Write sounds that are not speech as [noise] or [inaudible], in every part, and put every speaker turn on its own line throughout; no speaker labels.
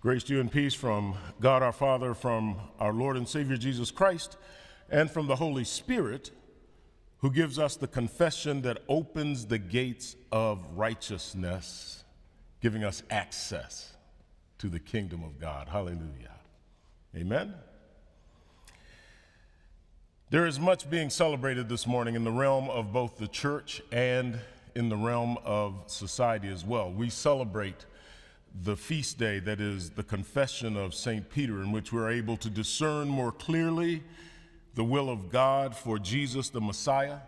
Grace to you and peace from God our Father, from our Lord and Savior Jesus Christ, and from the Holy Spirit, who gives us the confession that opens the gates of righteousness, giving us access to the kingdom of God. Hallelujah. Amen. There is much being celebrated this morning in the realm of both the church and in the realm of society as well. We celebrate the feast day that is the confession of St. Peter, in which we're able to discern more clearly the will of God for Jesus the Messiah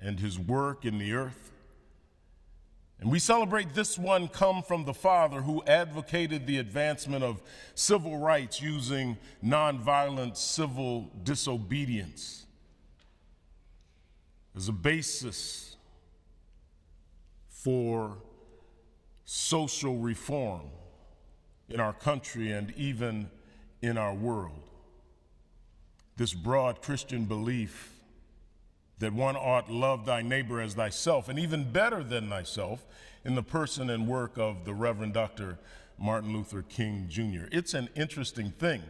and his work in the earth. And we celebrate this one come from the Father who advocated the advancement of civil rights using nonviolent civil disobedience as a basis for social reform in our country and even in our world. This broad Christian belief that one ought love thy neighbor as thyself, and even better than thyself, in the person and work of the Reverend Dr. Martin Luther King Jr. It's an interesting thing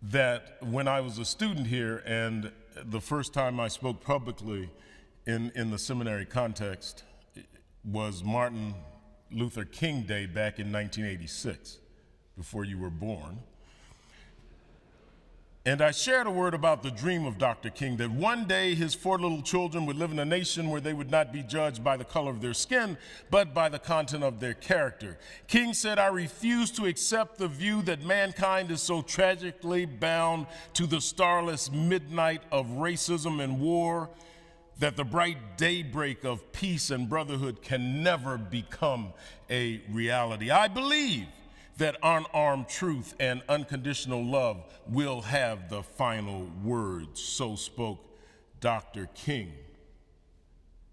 that when I was a student here and the first time I spoke publicly in, in the seminary context was Martin Luther King Day back in 1986, before you were born. And I shared a word about the dream of Dr. King that one day his four little children would live in a nation where they would not be judged by the color of their skin, but by the content of their character. King said, I refuse to accept the view that mankind is so tragically bound to the starless midnight of racism and war that the bright daybreak of peace and brotherhood can never become a reality. I believe that unarmed truth and unconditional love will have the final word. So spoke Dr. King.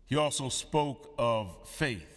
He also spoke of faith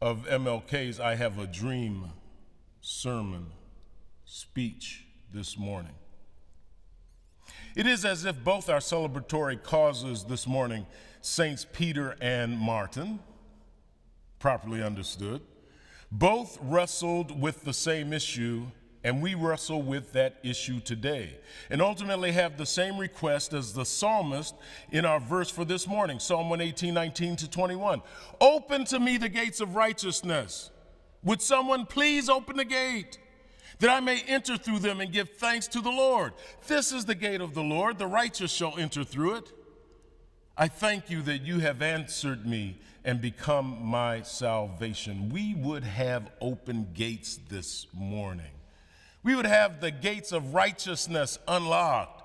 of MLK's I Have a Dream sermon speech this morning. It is as if both our celebratory causes this morning, Saints Peter and Martin, properly understood, both wrestled with the same issue and we wrestle with that issue today and ultimately have the same request as the psalmist in our verse for this morning Psalm 118, 19 to 21. Open to me the gates of righteousness. Would someone please open the gate? that I may enter through them and give thanks to the Lord. This is the gate of the Lord, the righteous shall enter through it. I thank you that you have answered me and become my salvation. We would have open gates this morning we would have the gates of righteousness unlocked.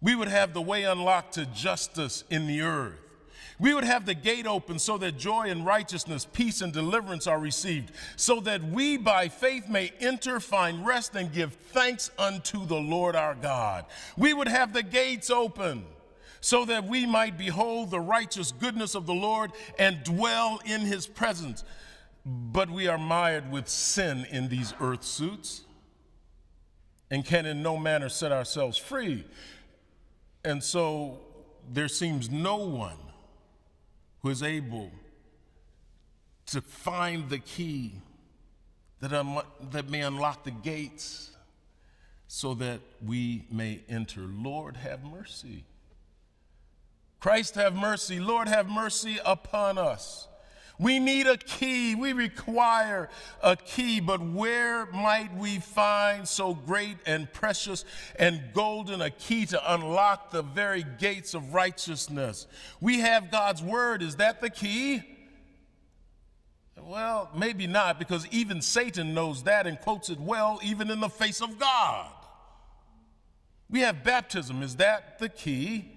We would have the way unlocked to justice in the earth. We would have the gate open so that joy and righteousness, peace and deliverance are received, so that we by faith may enter, find rest, and give thanks unto the Lord our God. We would have the gates open so that we might behold the righteous goodness of the Lord and dwell in his presence. But we are mired with sin in these earth suits and can in no manner set ourselves free. And so there seems no one who is able to find the key that, um, that may unlock the gates so that we may enter. Lord, have mercy. Christ, have mercy. Lord, have mercy upon us. We need a key. We require a key. But where might we find so great and precious and golden a key to unlock the very gates of righteousness? We have God's word. Is that the key? Well, maybe not, because even Satan knows that and quotes it well, even in the face of God. We have baptism. Is that the key?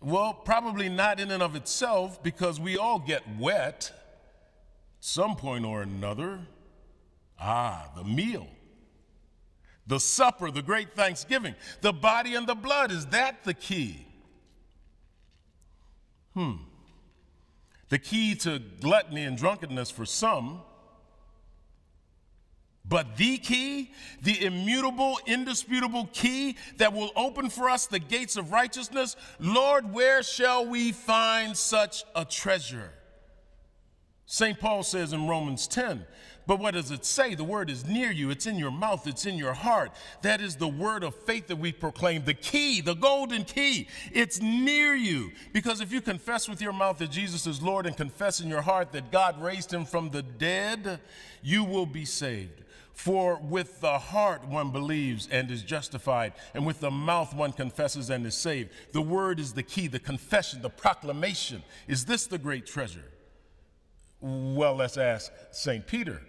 Well, probably not in and of itself because we all get wet. some point or another, ah, the meal, the supper, the great thanksgiving, the body and the blood, is that the key? Hmm. The key to gluttony and drunkenness for some but the key, the immutable, indisputable key that will open for us the gates of righteousness, Lord, where shall we find such a treasure? St. Paul says in Romans 10, but what does it say? The word is near you, it's in your mouth, it's in your heart. That is the word of faith that we proclaim. The key, the golden key, it's near you. Because if you confess with your mouth that Jesus is Lord and confess in your heart that God raised him from the dead, you will be saved. For with the heart one believes and is justified, and with the mouth one confesses and is saved. The word is the key, the confession, the proclamation. Is this the great treasure? Well, let's ask St. Peter.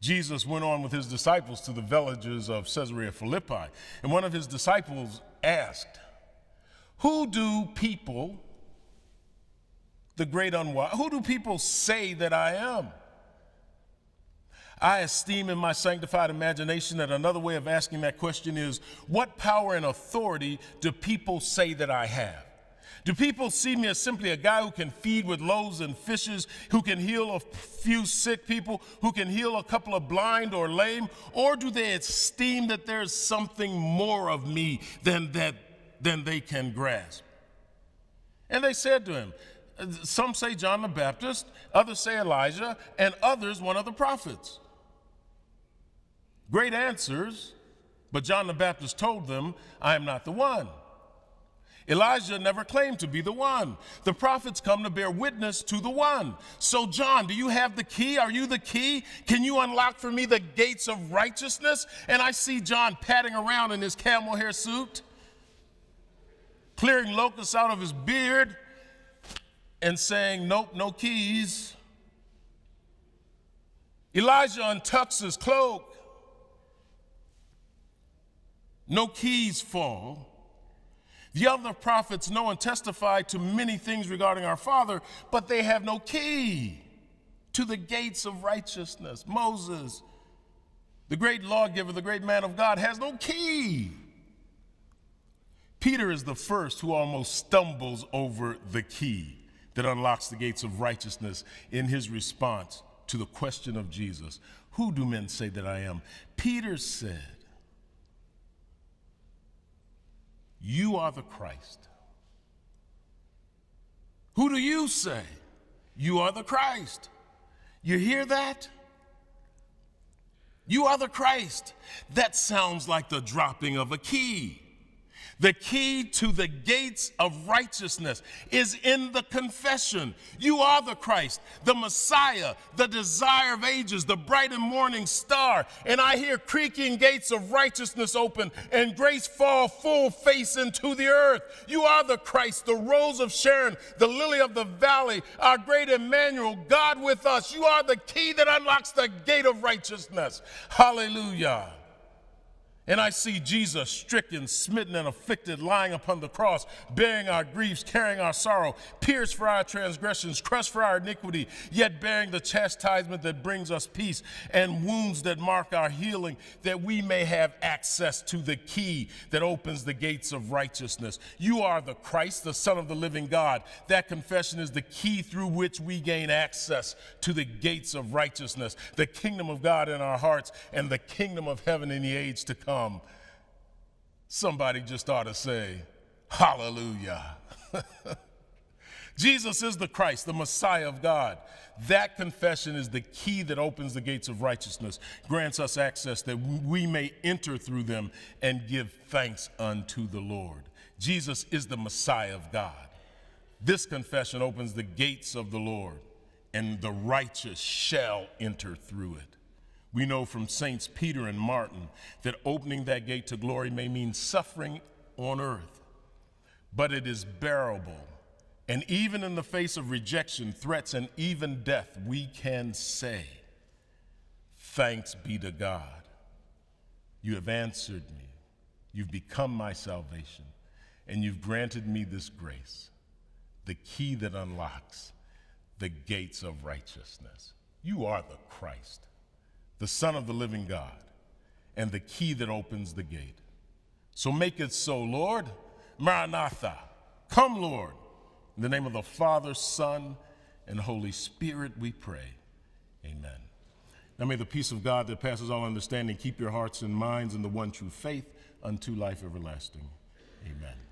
Jesus went on with his disciples to the villages of Caesarea Philippi, and one of his disciples asked, Who do people, the great unwise, who do people say that I am? I esteem in my sanctified imagination that another way of asking that question is what power and authority do people say that I have? Do people see me as simply a guy who can feed with loaves and fishes, who can heal a few sick people, who can heal a couple of blind or lame? Or do they esteem that there's something more of me than, that, than they can grasp? And they said to him, Some say John the Baptist, others say Elijah, and others one of the prophets. Great answers, but John the Baptist told them, I am not the one. Elijah never claimed to be the one. The prophets come to bear witness to the one. So, John, do you have the key? Are you the key? Can you unlock for me the gates of righteousness? And I see John padding around in his camel hair suit, clearing locusts out of his beard, and saying, Nope, no keys. Elijah untucks his cloak no keys fall. The other prophets know and testify to many things regarding our Father, but they have no key to the gates of righteousness. Moses, the great lawgiver, the great man of God, has no key. Peter is the first who almost stumbles over the key that unlocks the gates of righteousness in his response to the question of Jesus Who do men say that I am? Peter said, You are the Christ. Who do you say? You are the Christ. You hear that? You are the Christ. That sounds like the dropping of a key. The key to the gates of righteousness is in the confession. You are the Christ, the Messiah, the desire of ages, the bright and morning star. And I hear creaking gates of righteousness open and grace fall full face into the earth. You are the Christ, the rose of Sharon, the lily of the valley, our great Emmanuel, God with us. You are the key that unlocks the gate of righteousness. Hallelujah. And I see Jesus stricken, smitten, and afflicted, lying upon the cross, bearing our griefs, carrying our sorrow, pierced for our transgressions, crushed for our iniquity, yet bearing the chastisement that brings us peace, and wounds that mark our healing, that we may have access to the key that opens the gates of righteousness. You are the Christ, the Son of the living God. That confession is the key through which we gain access to the gates of righteousness, the kingdom of God in our hearts, and the kingdom of heaven in the age to come come, somebody just ought to say, Hallelujah. [laughs] Jesus is the Christ, the Messiah of God. That confession is the key that opens the gates of righteousness, grants us access that we may enter through them and give thanks unto the Lord. Jesus is the Messiah of God. This confession opens the gates of the Lord, and the righteous shall enter through it. We know from Saints Peter and Martin that opening that gate to glory may mean suffering on earth, but it is bearable. And even in the face of rejection, threats, and even death, we can say, Thanks be to God. You have answered me. You've become my salvation, and you've granted me this grace, the key that unlocks the gates of righteousness. You are the Christ, the Son of the living God, and the key that opens the gate. So make it so, Lord. Maranatha. Come, Lord. In the name of the Father, Son, and Holy Spirit, we pray. Amen. Now may the peace of God that passes all understanding keep your hearts and minds in the one true faith unto life everlasting. Amen.